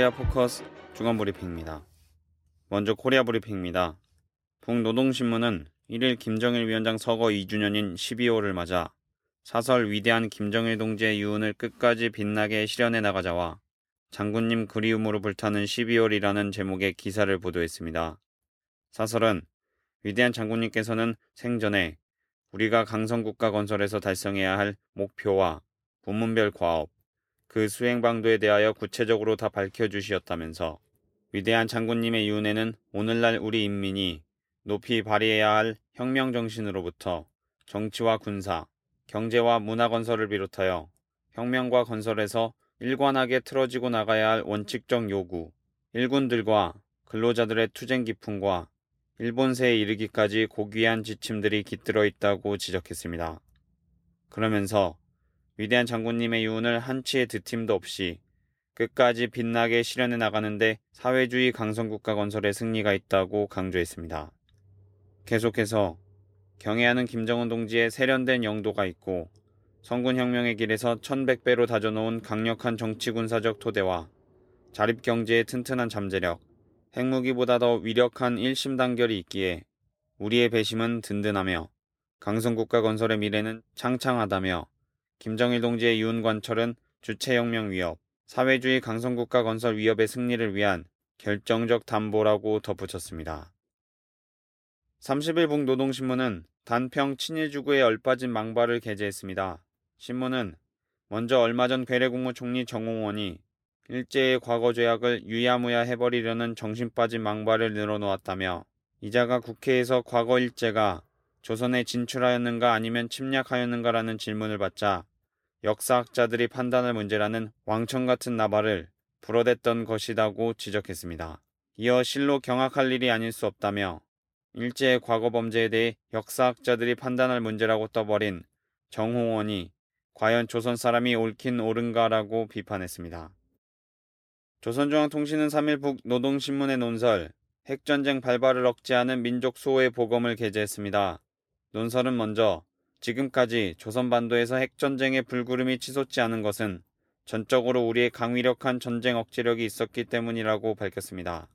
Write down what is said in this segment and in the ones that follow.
코리아 포커스 주간 브리핑입니다. 먼저 코리아 브리핑입니다. 북노동신문은 1일 김정일 위원장 서거 2주년인 12월을 맞아 사설 위대한 김정일 동지의 유언을 끝까지 빛나게 실현해 나가자와 장군님 그리움으로 불타는 12월이라는 제목의 기사를 보도했습니다. 사설은 위대한 장군님께서는 생전에 우리가 강성국가 건설에서 달성해야 할 목표와 부문별 과업, 그 수행 방도에 대하여 구체적으로 다 밝혀주시었다면서 위대한 장군님의 유언에는 오늘날 우리 인민이 높이 발휘해야 할 혁명 정신으로부터 정치와 군사, 경제와 문화 건설을 비롯하여 혁명과 건설에서 일관하게 틀어지고 나가야 할 원칙적 요구, 일군들과 근로자들의 투쟁 기풍과 일본세에 이르기까지 고귀한 지침들이 깃들어 있다고 지적했습니다. 그러면서 위대한 장군님의 유언을 한치의 드팀도 없이 끝까지 빛나게 실현해 나가는데 사회주의 강성국가 건설의 승리가 있다고 강조했습니다. 계속해서 경애하는 김정은 동지의 세련된 영도가 있고 성군혁명의 길에서 1100배로 다져놓은 강력한 정치군사적 토대와 자립경제의 튼튼한 잠재력, 핵무기보다 더 위력한 일심단결이 있기에 우리의 배심은 든든하며 강성국가 건설의 미래는 창창하다며 김정일 동지의 유은 관철은 주체혁명 위협, 사회주의 강성국가 건설 위협의 승리를 위한 결정적 담보라고 덧붙였습니다. 30일 북노동신문은 단평 친일주구에 얼빠진 망발을 게재했습니다. 신문은 먼저 얼마 전 괴뢰국무 총리 정홍원이 일제의 과거 죄악을 유야무야 해버리려는 정신 빠진 망발을 늘어놓았다며 이자가 국회에서 과거 일제가 조선에 진출하였는가 아니면 침략하였는가라는 질문을 받자 역사학자들이 판단할 문제라는 왕청 같은 나발을 불어댔던 것이라고 지적했습니다. 이어 실로 경악할 일이 아닐 수 없다며 일제의 과거 범죄에 대해 역사학자들이 판단할 문제라고 떠버린 정홍원이 과연 조선 사람이 옳긴 옳은가라고 비판했습니다. 조선중앙통신은 3일 북 노동신문의 논설 핵전쟁 발발을 억제하는 민족 수호의 보검을 게재했습니다. 논설은 먼저 지금까지 조선반도에서 핵전쟁의 불구름이 치솟지 않은 것은 전적으로 우리의 강위력한 전쟁 억제력이 있었기 때문이라고 밝혔습니다.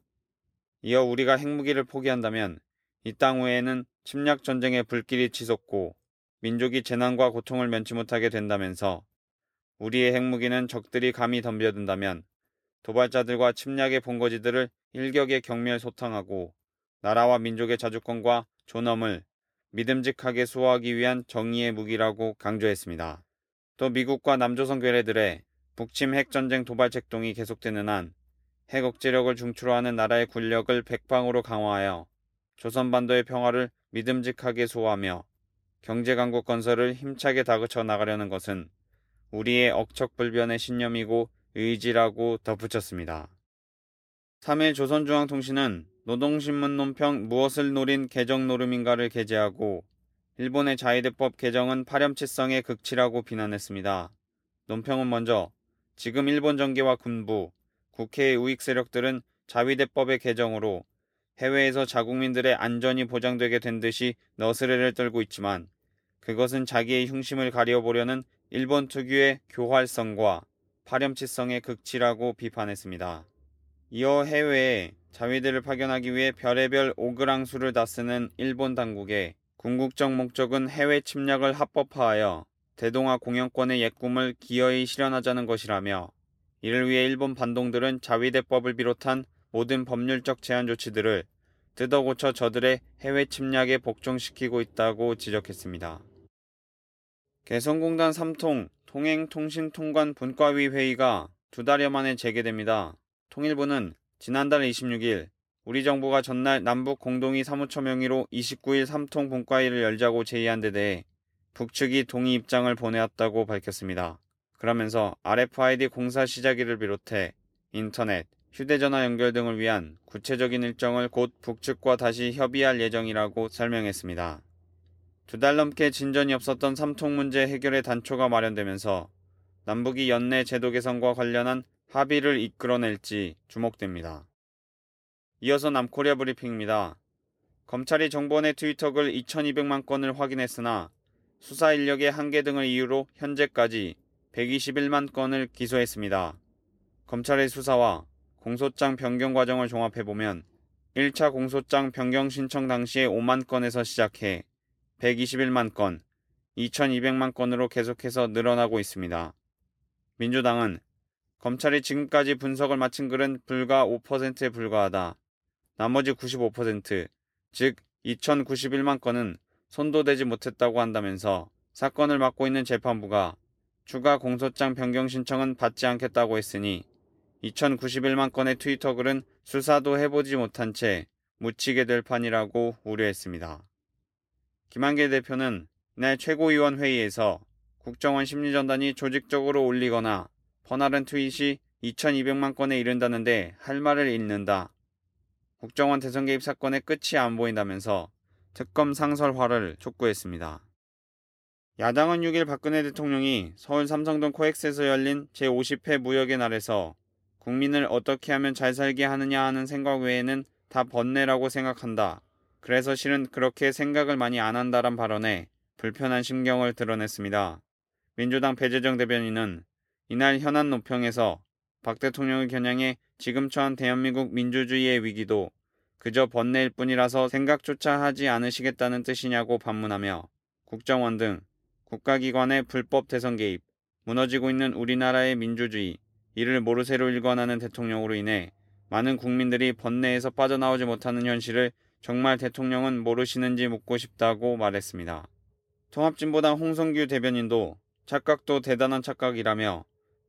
이어 우리가 핵무기를 포기한다면 이 땅 외에는 침략 전쟁의 불길이 치솟고 민족이 재난과 고통을 면치 못하게 된다면서 우리의 핵무기는 적들이 감히 덤벼든다면 도발자들과 침략의 본거지들을 일격에 경멸 소탕하고 나라와 민족의 자주권과 존엄을 믿음직하게 수호하기 위한 정의의 무기라고 강조했습니다. 또 미국과 남조선 괴뢰들의 북침 핵전쟁 도발 책동이 계속되는 한 핵 억제력을 중추로 하는 나라의 군력을 백방으로 강화하여 조선반도의 평화를 믿음직하게 수호하며 경제강국 건설을 힘차게 다그쳐 나가려는 것은 우리의 억척불변의 신념이고 의지라고 덧붙였습니다. 3일 조선중앙통신은 노동신문 논평 무엇을 노린 개정 노름인가를 게재하고 일본의 자위대법 개정은 파렴치성의 극치라고 비난했습니다. 논평은 먼저 지금 일본 정계와 군부, 국회의 우익 세력들은 자위대법의 개정으로 해외에서 자국민들의 안전이 보장되게 된 듯이 너스레를 떨고 있지만 그것은 자기의 흉심을 가려보려는 일본 특유의 교활성과 파렴치성의 극치라고 비판했습니다. 이어 해외에 자위대를 파견하기 위해 별의별 오그랑수를 다 쓰는 일본 당국의 궁극적 목적은 해외 침략을 합법화하여 대동아 공영권의 옛 꿈을 기어이 실현하자는 것이라며 이를 위해 일본 반동들은 자위대법을 비롯한 모든 법률적 제한 조치들을 뜯어 고쳐 저들의 해외 침략에 복종시키고 있다고 지적했습니다. 개성공단 3통 통행통신통관 분과위 회의가 두 달여 만에 재개됩니다. 통일부는 지난달 26일 우리 정부가 전날 남북 공동의 사무처 명의로 29일 3통 분과위를 열자고 제의한 데 대해 북측이 동의 입장을 보내왔다고 밝혔습니다. 그러면서 RFID 공사 시작일을 비롯해 인터넷, 휴대전화 연결 등을 위한 구체적인 일정을 곧 북측과 다시 협의할 예정이라고 설명했습니다. 두 달 넘게 진전이 없었던 삼통 문제 해결의 단초가 마련되면서 남북이 연내 제도 개선과 관련한 합의를 이끌어낼지 주목됩니다. 이어서 남코리아 브리핑입니다. 검찰이 정보원의 트위터 글 2200만 건을 확인했으나 수사 인력의 한계 등을 이유로 현재까지 121만 건을 기소했습니다. 검찰의 수사와 공소장 변경 과정을 종합해보면 1차 공소장 변경 신청 당시에 5만 건에서 시작해 121만 건, 2,200만 건으로 계속해서 늘어나고 있습니다. 민주당은 검찰이 지금까지 분석을 마친 글은 불과 5%에 불과하다. 나머지 95%, 즉 2,091만 건은 손도 대지 못했다고 한다면서 사건을 맡고 있는 재판부가 추가 공소장 변경 신청은 받지 않겠다고 했으니 2,091만 건의 트위터 글은 수사도 해보지 못한 채 묻히게 될 판이라고 우려했습니다. 김한길 대표는 이날 최고위원 회의에서 국정원 심리전단이 조직적으로 올리거나 퍼나른 트윗이 2,200만 건에 이른다는데 할 말을 잃는다. 국정원 대선 개입 사건의 끝이 안 보인다면서 특검 상설화를 촉구했습니다. 야당은 6일 박근혜 대통령이 서울 삼성동 코엑스에서 열린 제50회 무역의 날에서 국민을 어떻게 하면 잘 살게 하느냐 하는 생각 외에는 다 번뇌라고 생각한다. 그래서 실은 그렇게 생각을 많이 안 한다란 발언에 불편한 심경을 드러냈습니다. 민주당 배재정 대변인은 이날 현안 노평에서 박 대통령을 겨냥해 지금 처한 대한민국 민주주의의 위기도 그저 번뇌일 뿐이라서 생각조차 하지 않으시겠다는 뜻이냐고 반문하며 국정원 등 국가기관의 불법 대선 개입, 무너지고 있는 우리나라의 민주주의, 이를 모르쇠로 일관하는 대통령으로 인해 많은 국민들이 번뇌에서 빠져나오지 못하는 현실을 정말 대통령은 모르시는지 묻고 싶다고 말했습니다. 통합진보당 홍성규 대변인도 착각도 대단한 착각이라며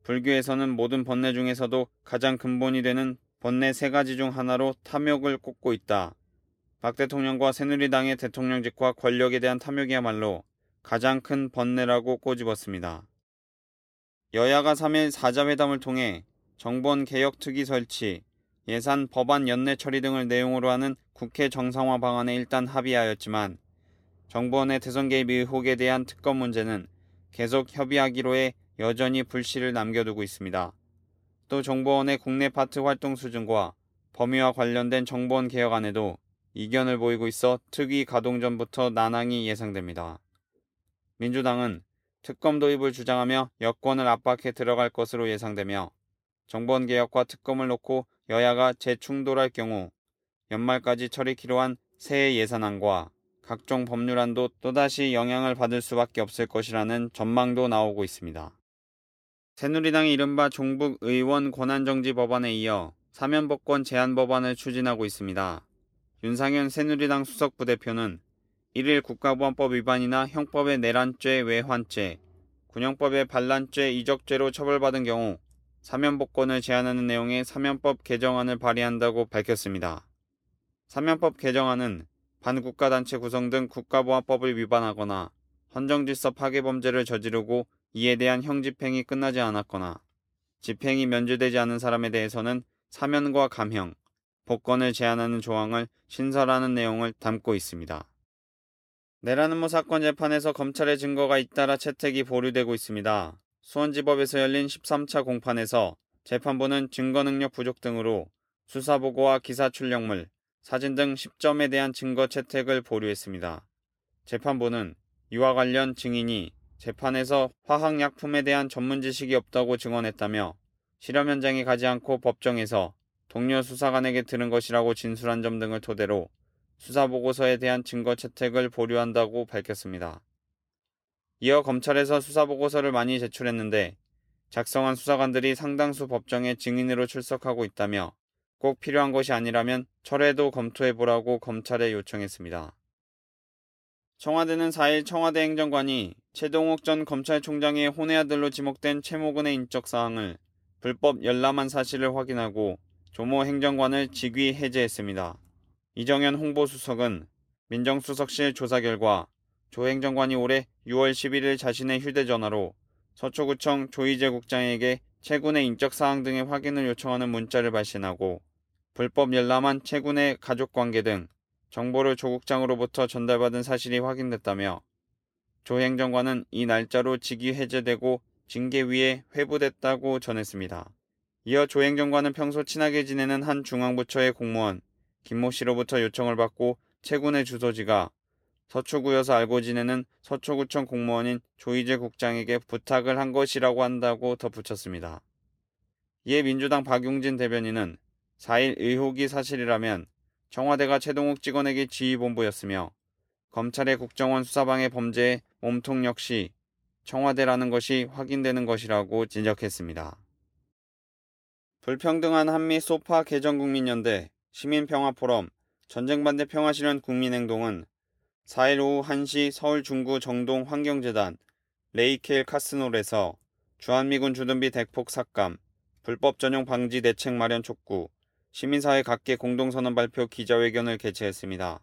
불교에서는 모든 번뇌 중에서도 가장 근본이 되는 번뇌 세 가지 중 하나로 탐욕을 꼽고 있다. 박 대통령과 새누리당의 대통령직과 권력에 대한 탐욕이야말로 가장 큰 번뇌라고 꼬집었습니다. 여야가 3일 사자회담을 통해 정권 개혁 특위 설치, 예산 법안 연내 처리 등을 내용으로 하는 국회 정상화 방안에 일단 합의하였지만 정부원의 대선 개입 의혹에 대한 특검 문제는 계속 협의하기로 해 여전히 불씨를 남겨두고 있습니다. 또 정보원의 국내 파트 활동 수준과 범위와 관련된 정보원 개혁안에도 이견을 보이고 있어 특위 가동 전부터 난항이 예상됩니다. 민주당은 특검 도입을 주장하며 여권을 압박해 들어갈 것으로 예상되며 정보원 개혁과 특검을 놓고 여야가 재충돌할 경우 연말까지 처리키로 한 새해 예산안과 각종 법률안도 또다시 영향을 받을 수밖에 없을 것이라는 전망도 나오고 있습니다. 새누리당이 이른바 종북 의원 권한정지 법안에 이어 사면복권 제한 법안을 추진하고 있습니다. 윤상현 새누리당 수석 부대표는 1일 국가보안법 위반이나 형법의 내란죄 외환죄, 군형법의 반란죄 이적죄로 처벌받은 경우 사면복권을 제한하는 내용의 사면법 개정안을 발의한다고 밝혔습니다. 사면법 개정안은 반국가단체 구성 등 국가보안법을 위반하거나 헌정질서 파괴 범죄를 저지르고 이에 대한 형집행이 끝나지 않았거나 집행이 면제되지 않은 사람에 대해서는 사면과 감형, 복권을 제한하는 조항을 신설하는 내용을 담고 있습니다. 내란음모 사건 재판에서 검찰의 증거가 잇따라 채택이 보류되고 있습니다. 수원지법에서 열린 13차 공판에서 재판부는 증거 능력 부족 등으로 수사보고와 기사 출력물, 사진 등 10점에 대한 증거 채택을 보류했습니다. 재판부는 이와 관련 증인이 재판에서 화학약품에 대한 전문 지식이 없다고 증언했다며 실험 현장에 가지 않고 법정에서 동료 수사관에게 들은 것이라고 진술한 점 등을 토대로 수사 보고서에 대한 증거 채택을 보류한다고 밝혔습니다. 이어 검찰에서 수사 보고서를 많이 제출했는데 작성한 수사관들이 상당수 법정에 증인으로 출석하고 있다며 꼭 필요한 것이 아니라면 철회도 검토해 보라고 검찰에 요청했습니다. 청와대는 4일 청와대 행정관이 최동욱 전 검찰총장의 혼외 아들로 지목된 최모근의 인적 사항을 불법 열람한 사실을 확인하고 조모 행정관을 직위 해제했습니다. 이정현 홍보수석은 민정수석실 조사 결과 조 행정관이 올해 6월 11일 자신의 휴대전화로 서초구청 조희재 국장에게 최군의 인적 사항 등의 확인을 요청하는 문자를 발신하고 불법 열람한 최군의 가족 관계 등 정보를 조 국장으로부터 전달받은 사실이 확인됐다며 조 행정관은 이 날짜로 직위 해제되고 징계위에 회부됐다고 전했습니다. 이어 조 행정관은 평소 친하게 지내는 한 중앙부처의 공무원 김모 씨로부터 요청을 받고 최군의 주소지가 서초구여서 알고 지내는 서초구청 공무원인 조희재 국장에게 부탁을 한 것이라고 한다고 덧붙였습니다. 이에 민주당 박용진 대변인은 4일 의혹이 사실이라면 청와대가 최동욱 직원에게 지휘본부였으며 검찰의 국정원 수사방해 범죄의 몸통 역시 청와대라는 것이 확인되는 것이라고 지적했습니다. 불평등한 한미 소파 개정국민연대 시민평화포럼 전쟁반대 평화실현 국민행동은 4일 오후 1시 서울 중구 정동 환경재단 레이켈 카스놀에서 주한미군 주둔비 대폭 삭감, 불법 전용 방지 대책 마련 촉구, 시민사회 각계 공동선언 발표 기자회견을 개최했습니다.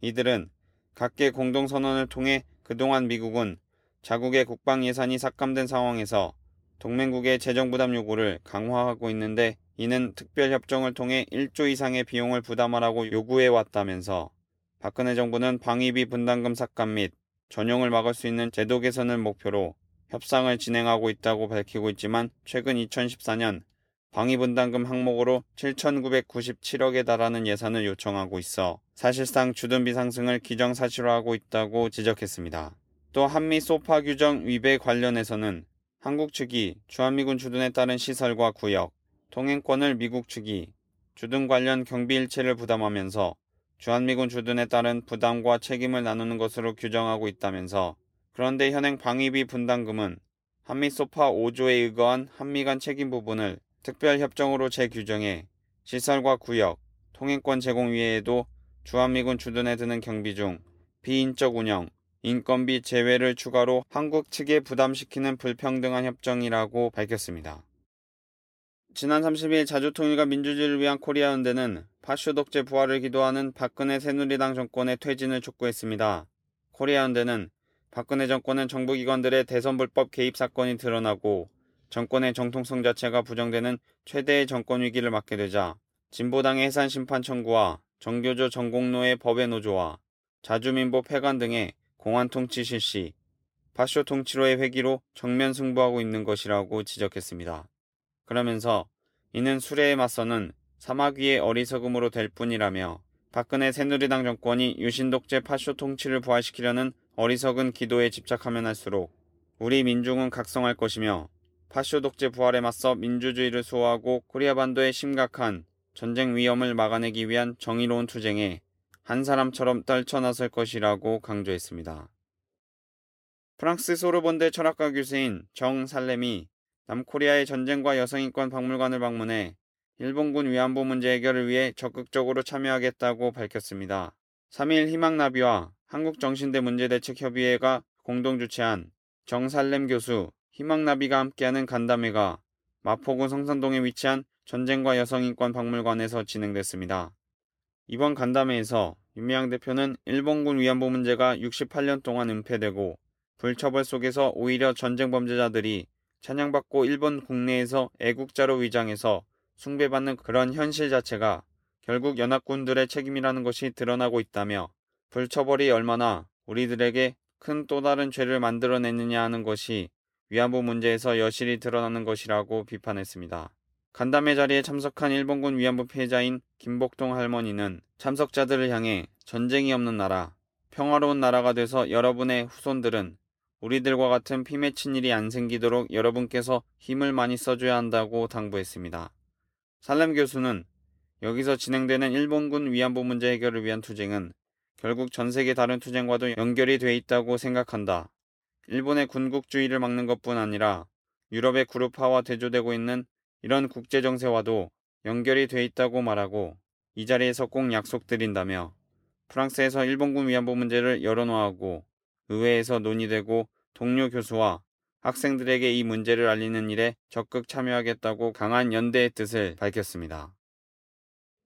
이들은 각계 공동선언을 통해 그동안 미국은 자국의 국방 예산이 삭감된 상황에서 동맹국의 재정 부담 요구를 강화하고 있는데 이는 특별협정을 통해 1조 이상의 비용을 부담하라고 요구해 왔다면서 박근혜 정부는 방위비 분담금 삭감 및 전용을 막을 수 있는 제도 개선을 목표로 협상을 진행하고 있다고 밝히고 있지만 최근 2014년 방위분담금 항목으로 7,997억에 달하는 예산을 요청하고 있어 사실상 주둔비 상승을 기정사실화하고 있다고 지적했습니다. 또 한미 소파 규정 위배 관련해서는 한국 측이 주한미군 주둔에 따른 시설과 구역, 통행권을 미국 측이 주둔 관련 경비 일체를 부담하면서 주한미군 주둔에 따른 부담과 책임을 나누는 것으로 규정하고 있다면서 그런데 현행 방위비 분담금은 한미 소파 5조에 의거한 한미 간 책임 부분을 특별협정으로 재규정해 시설과 구역, 통행권 제공 위에도 주한미군 주둔에 드는 경비 중 비인적 운영, 인건비 제외를 추가로 한국 측에 부담시키는 불평등한 협정이라고 밝혔습니다. 지난 30일 자주통일과 민주주의를 위한 코리아 연대는 파쇼 독재 부활을 기도하는 박근혜 새누리당 정권의 퇴진을 촉구했습니다. 코리아 연대는 박근혜 정권은 정부기관들의 대선 불법 개입 사건이 드러나고 정권의 정통성 자체가 부정되는 최대의 정권 위기를 맞게 되자 진보당의 해산 심판 청구와 정교조 전공로의 법의 노조와 자주민보 폐관 등의 공안 통치 실시, 파쇼 통치로의 회기로 정면 승부하고 있는 것이라고 지적했습니다. 그러면서 이는 수레에 맞서는 사마귀의 어리석음으로 될 뿐이라며 박근혜 새누리당 정권이 유신 독재 파쇼 통치를 부활시키려는 어리석은 기도에 집착하면 할수록 우리 민중은 각성할 것이며 파쇼 독재 부활에 맞서 민주주의를 수호하고 코리아 반도의 심각한 전쟁 위험을 막아내기 위한 정의로운 투쟁에 한 사람처럼 떨쳐나설 것이라고 강조했습니다. 프랑스 소르본대 철학과 교수인 정 살렘이 남코리아의 전쟁과 여성인권 박물관을 방문해 일본군 위안부 문제 해결을 위해 적극적으로 참여하겠다고 밝혔습니다. 3일 희망나비와 한국정신대 문제대책협의회가 공동 주최한 정살렘 교수 희망나비가 함께하는 간담회가 마포구 성산동에 위치한 전쟁과 여성인권 박물관에서 진행됐습니다. 이번 간담회에서 윤미향 대표는 일본군 위안부 문제가 68년 동안 은폐되고 불처벌 속에서 오히려 전쟁 범죄자들이 찬양받고 일본 국내에서 애국자로 위장해서 숭배받는 그런 현실 자체가 결국 연합군들의 책임이라는 것이 드러나고 있다며 불처벌이 얼마나 우리들에게 큰 또 다른 죄를 만들어내느냐 하는 것이 위안부 문제에서 여실히 드러나는 것이라고 비판했습니다. 간담회 자리에 참석한 일본군 위안부 피해자인 김복동 할머니는 참석자들을 향해 전쟁이 없는 나라, 평화로운 나라가 돼서 여러분의 후손들은 우리들과 같은 피 맺힌 일이 안 생기도록 여러분께서 힘을 많이 써줘야 한다고 당부했습니다. 살렘 교수는 여기서 진행되는 일본군 위안부 문제 해결을 위한 투쟁은 결국 전 세계 다른 투쟁과도 연결이 돼 있다고 생각한다. 일본의 군국주의를 막는 것뿐 아니라 유럽의 그룹화와 대조되고 있는 이런 국제 정세와도 연결이 돼 있다고 말하고 이 자리에서 꼭 약속드린다며 프랑스에서 일본군 위안부 문제를 열어놓하고 의회에서 논의되고 동료 교수와 학생들에게 이 문제를 알리는 일에 적극 참여하겠다고 강한 연대의 뜻을 밝혔습니다.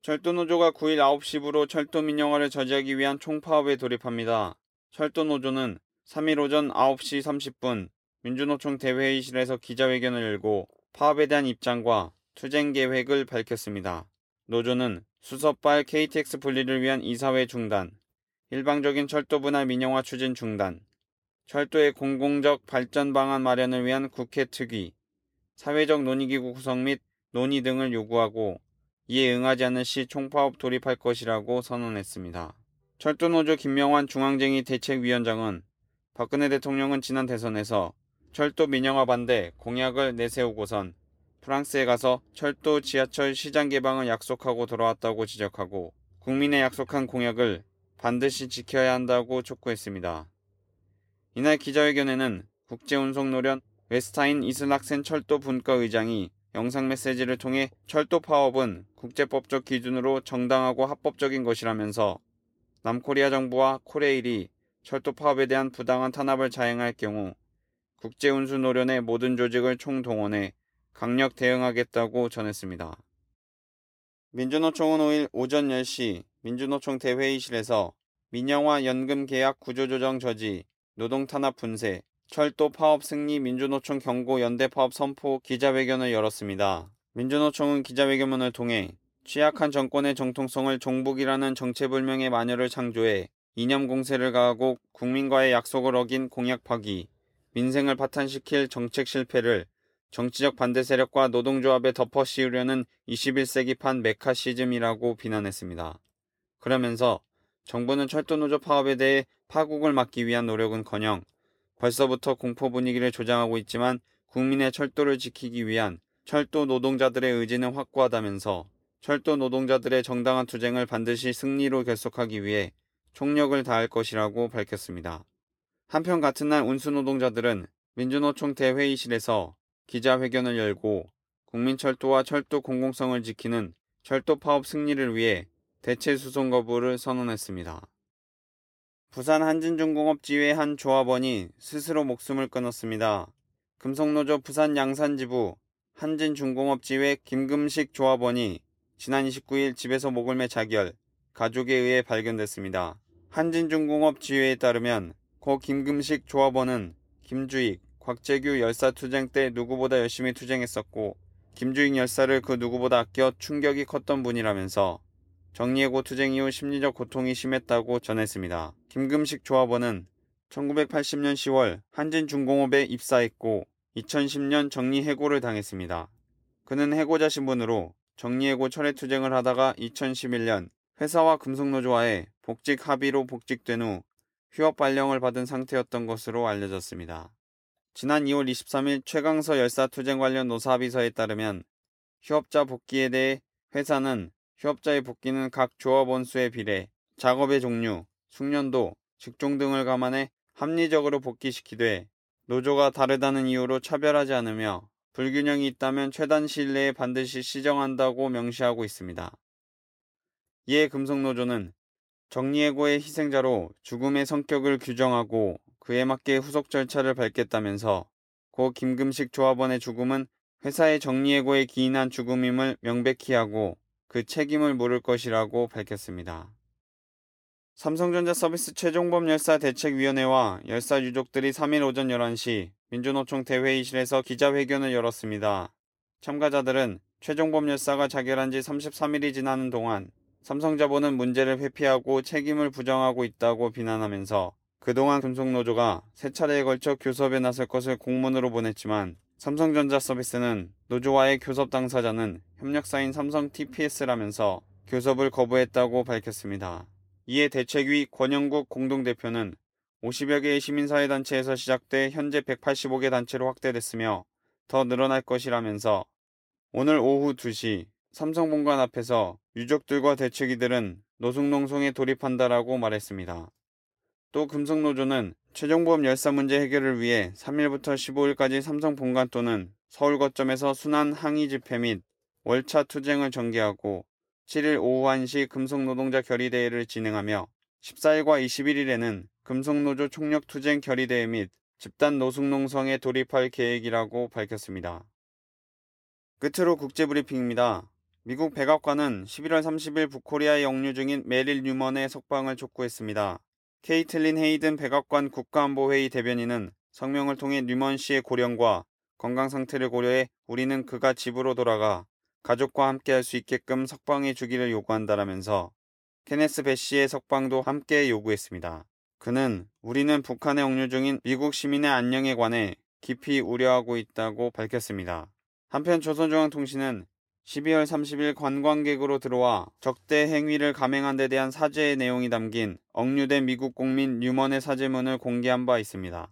철도노조가 9일 9시부로 철도 민영화를 저지하기 위한 총파업에 돌입합니다. 철도노조는 3일 오전 9시 30분 민주노총 대회의실에서 기자회견을 열고 파업에 대한 입장과 투쟁 계획을 밝혔습니다. 노조는 수서발 KTX 분리를 위한 이사회 중단, 일방적인 철도 분할 민영화 추진 중단, 철도의 공공적 발전 방안 마련을 위한 국회 특위, 사회적 논의기구 구성 및 논의 등을 요구하고 이에 응하지 않는 시 총파업 돌입할 것이라고 선언했습니다. 철도노조 김명환 중앙쟁의 대책위원장은 박근혜 대통령은 지난 대선에서 철도 민영화 반대 공약을 내세우고선 프랑스에 가서 철도, 지하철, 시장 개방을 약속하고 돌아왔다고 지적하고 국민의 약속한 공약을 반드시 지켜야 한다고 촉구했습니다. 이날 기자회견에는 국제운송노련 웨스타인 이슬락센 철도 분과 의장이 영상 메시지를 통해 철도 파업은 국제법적 기준으로 정당하고 합법적인 것이라면서 남코리아 정부와 코레일이 철도 파업에 대한 부당한 탄압을 자행할 경우 국제운수 노련의 모든 조직을 총동원해 강력 대응하겠다고 전했습니다. 민주노총은 5일 오전 10시 민주노총 대회의실에서 민영화 연금 개악 구조조정 저지, 노동 탄압 분쇄, 철도 파업 승리 민주노총 경고 연대 파업 선포 기자회견을 열었습니다. 민주노총은 기자회견문을 통해 취약한 정권의 정통성을 종북이라는 정체불명의 마녀를 창조해 이념 공세를 가하고 국민과의 약속을 어긴 공약 파기, 민생을 파탄시킬 정책 실패를 정치적 반대 세력과 노동조합에 덮어 씌우려는 21세기판 매카시즘이라고 비난했습니다. 그러면서 정부는 철도노조 파업에 대해 파국을 막기 위한 노력은커녕 벌써부터 공포 분위기를 조장하고 있지만 국민의 철도를 지키기 위한 철도 노동자들의 의지는 확고하다면서 철도 노동자들의 정당한 투쟁을 반드시 승리로 결속하기 위해 총력을 다할 것이라고 밝혔습니다. 한편 같은 날 운수노동자들은 민주노총 대회의실에서 기자회견을 열고 국민철도와 철도 공공성을 지키는 철도 파업 승리를 위해 대체 수송 거부를 선언했습니다. 부산 한진중공업지회 한 조합원이 스스로 목숨을 끊었습니다. 금속노조 부산 양산지부 한진중공업지회 김금식 조합원이 지난 29일 집에서 목을 매 자결, 가족에 의해 발견됐습니다. 한진중공업 지회에 따르면 고 김금식 조합원은 김주익, 곽재규 열사 투쟁 때 누구보다 열심히 투쟁했었고 김주익 열사를 그 누구보다 아껴 충격이 컸던 분이라면서 정리해고 투쟁 이후 심리적 고통이 심했다고 전했습니다. 김금식 조합원은 1980년 10월 한진중공업에 입사했고 2010년 정리해고를 당했습니다. 그는 해고자 신분으로 정리해고 철회투쟁을 하다가 2011년 회사와 금속노조와의 복직 합의로 복직된 후 휴업 발령을 받은 상태였던 것으로 알려졌습니다. 지난 2월 23일 최강서 열사 투쟁 관련 노사합의서에 따르면 휴업자 복귀에 대해 회사는 휴업자의 복귀는 각 조합원 수에 비례, 작업의 종류, 숙련도, 직종 등을 감안해 합리적으로 복귀시키되 노조가 다르다는 이유로 차별하지 않으며 불균형이 있다면 최단 시일 내에 반드시 시정한다고 명시하고 있습니다. 이에 금속노조는 정리해고의 희생자로 죽음의 성격을 규정하고 그에 맞게 후속 절차를 밟겠다면서 고 김금식 조합원의 죽음은 회사의 정리해고에 기인한 죽음임을 명백히 하고 그 책임을 물을 것이라고 밝혔습니다. 삼성전자 서비스 최종범 열사 대책위원회와 열사 유족들이 3일 오전 11시 민주노총 대회의실에서 기자회견을 열었습니다. 참가자들은 최종범 열사가 자결한 지 33일이 지나는 동안 삼성자본은 문제를 회피하고 책임을 부정하고 있다고 비난하면서 그동안 금속노조가 세 차례에 걸쳐 교섭에 나설 것을 공문으로 보냈지만 삼성전자 서비스는 노조와의 교섭 당사자는 협력사인 삼성 TPS라면서 교섭을 거부했다고 밝혔습니다. 이에 대책위 권영국 공동대표는 50여 개의 시민사회단체에서 시작돼 현재 185개 단체로 확대됐으며 더 늘어날 것이라면서 오늘 오후 2시 삼성본관 앞에서 유족들과 대책위들은 노숙농성에 돌입한다라고 말했습니다. 또 금속노조는 최종보험 열사 문제 해결을 위해 3일부터 15일까지 삼성 본관 또는 서울 거점에서 순환 항의 집회 및 월차 투쟁을 전개하고 7일 오후 1시 금속노동자 결의대회를 진행하며 14일과 21일에는 금속노조 총력 투쟁 결의대회 및 집단 노숙농성에 돌입할 계획이라고 밝혔습니다. 끝으로 국제브리핑입니다. 미국 백악관은 11월 30일 북코리아에 영유 중인 메릴 뉴먼의 석방을 촉구했습니다. 케이틀린 헤이든 백악관 국가안보회의 대변인은 성명을 통해 뉴먼 씨의 고령과 건강 상태를 고려해 우리는 그가 집으로 돌아가 가족과 함께 할 수 있게끔 석방해 주기를 요구한다라면서 케네스 배 씨의 석방도 함께 요구했습니다. 그는 우리는 북한에 억류 중인 미국 시민의 안녕에 관해 깊이 우려하고 있다고 밝혔습니다. 한편 조선중앙통신은 12월 30일 관광객으로 들어와 적대 행위를 감행한 데 대한 사죄의 내용이 담긴 억류된 미국 국민 뉴먼의 사죄문을 공개한 바 있습니다.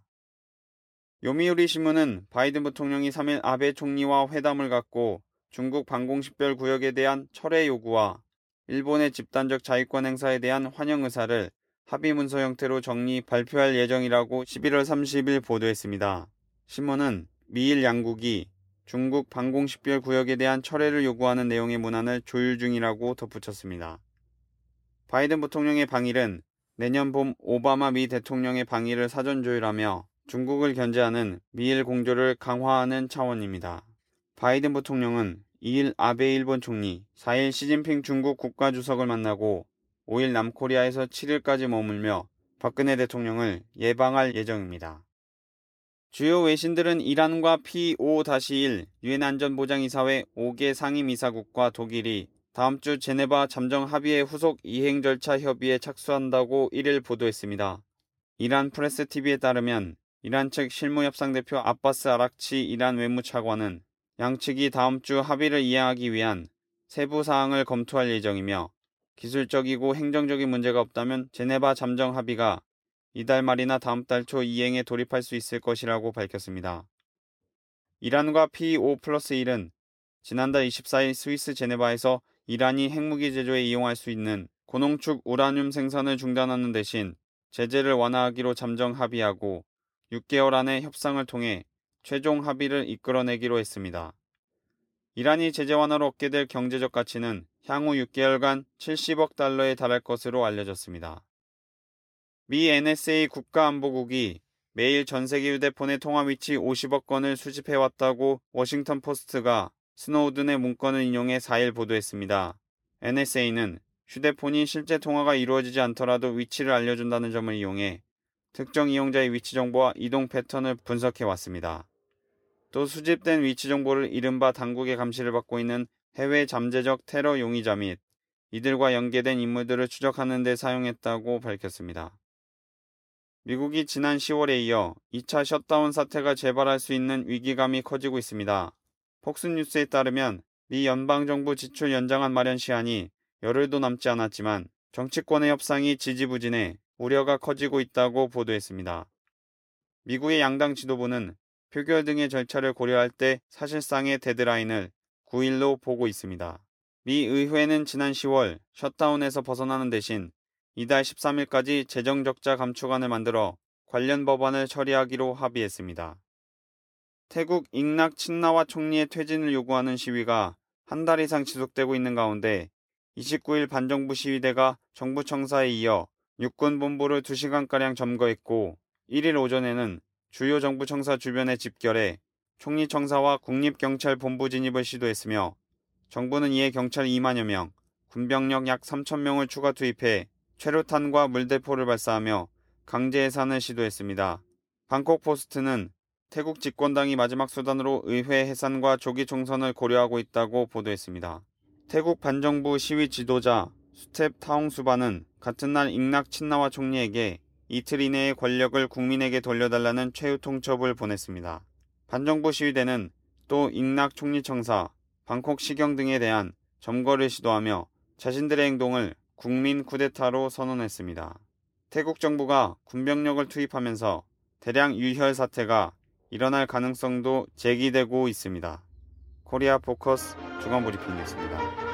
요미우리 신문은 바이든 부통령이 3일 아베 총리와 회담을 갖고 중국 방공식별 구역에 대한 철회 요구와 일본의 집단적 자위권 행사에 대한 환영 의사를 합의 문서 형태로 정리 발표할 예정이라고 11월 30일 보도했습니다. 신문은 미일 양국이 중국 방공식별 구역에 대한 철회를 요구하는 내용의 문안을 조율 중이라고 덧붙였습니다. 바이든 부통령의 방일은 내년 봄 오바마 미 대통령의 방일을 사전 조율하며 중국을 견제하는 미일 공조를 강화하는 차원입니다. 바이든 부통령은 2일 아베 일본 총리, 4일 시진핑 중국 국가주석을 만나고 5일 남코리아에서 7일까지 머물며 박근혜 대통령을 예방할 예정입니다. 주요 외신들은 이란과 P5-1 유엔 안전보장이사회 5개 상임이사국과 독일이 다음 주 제네바 잠정 합의의 후속 이행 절차 협의에 착수한다고 1일 보도했습니다. 이란 프레스 TV에 따르면 이란 측 실무협상 대표 아바스 아락치 이란 외무차관은 양측이 다음 주 합의를 이행하기 위한 세부 사항을 검토할 예정이며 기술적이고 행정적인 문제가 없다면 제네바 잠정 합의가 이달 말이나 다음 달 초 이행에 돌입할 수 있을 것이라고 밝혔습니다. 이란과 P5 플러스 1은 지난달 24일 스위스 제네바에서 이란이 핵무기 제조에 이용할 수 있는 고농축 우라늄 생산을 중단하는 대신 제재를 완화하기로 잠정 합의하고 6개월 안에 협상을 통해 최종 합의를 이끌어내기로 했습니다. 이란이 제재 완화로 얻게 될 경제적 가치는 향후 6개월간 70억 달러에 달할 것으로 알려졌습니다. 미 NSA 국가안보국이 매일 전 세계 휴대폰의 통화 위치 50억 건을 수집해왔다고 워싱턴 포스트가 스노우든의 문건을 인용해 4일 보도했습니다. NSA는 휴대폰이 실제 통화가 이루어지지 않더라도 위치를 알려준다는 점을 이용해 특정 이용자의 위치 정보와 이동 패턴을 분석해 왔습니다. 또 수집된 위치 정보를 이른바 당국의 감시를 받고 있는 해외 잠재적 테러 용의자 및 이들과 연계된 인물들을 추적하는 데 사용했다고 밝혔습니다. 미국이 지난 10월에 이어 2차 셧다운 사태가 재발할 수 있는 위기감이 커지고 있습니다. 폭스뉴스에 따르면 미 연방정부 지출 연장안 마련 시한이 열흘도 남지 않았지만 정치권의 협상이 지지부진해 우려가 커지고 있다고 보도했습니다. 미국의 양당 지도부는 표결 등의 절차를 고려할 때 사실상의 데드라인을 9일로 보고 있습니다. 미 의회는 지난 10월 셧다운에서 벗어나는 대신 이달 13일까지 재정적자 감축안을 만들어 관련 법안을 처리하기로 합의했습니다. 태국 잉낙 친나와 총리의 퇴진을 요구하는 시위가 한 달 이상 지속되고 있는 가운데 29일 반정부 시위대가 정부 청사에 이어 육군 본부를 2시간가량 점거했고 1일 오전에는 주요 정부 청사 주변에 집결해 총리 청사와 국립경찰 본부 진입을 시도했으며 정부는 이에 경찰 2만여 명, 군병력 약 3천 명을 추가 투입해 최루탄과 물대포를 발사하며 강제 해산을 시도했습니다. 방콕 포스트는 태국 집권당이 마지막 수단으로 의회 해산과 조기 총선을 고려하고 있다고 보도했습니다. 태국 반정부 시위 지도자 수텝 타옹수바는 같은 날 잉낙 친나와 총리에게 이틀 이내의 권력을 국민에게 돌려달라는 최후 통첩을 보냈습니다. 반정부 시위대는 또 잉낙 총리 청사, 방콕 시경 등에 대한 점거를 시도하며 자신들의 행동을 국민 쿠데타로 선언했습니다. 태국 정부가 군병력을 투입하면서 대량 유혈 사태가 일어날 가능성도 제기되고 있습니다. 코리아 포커스 주간 브리핑이었습니다.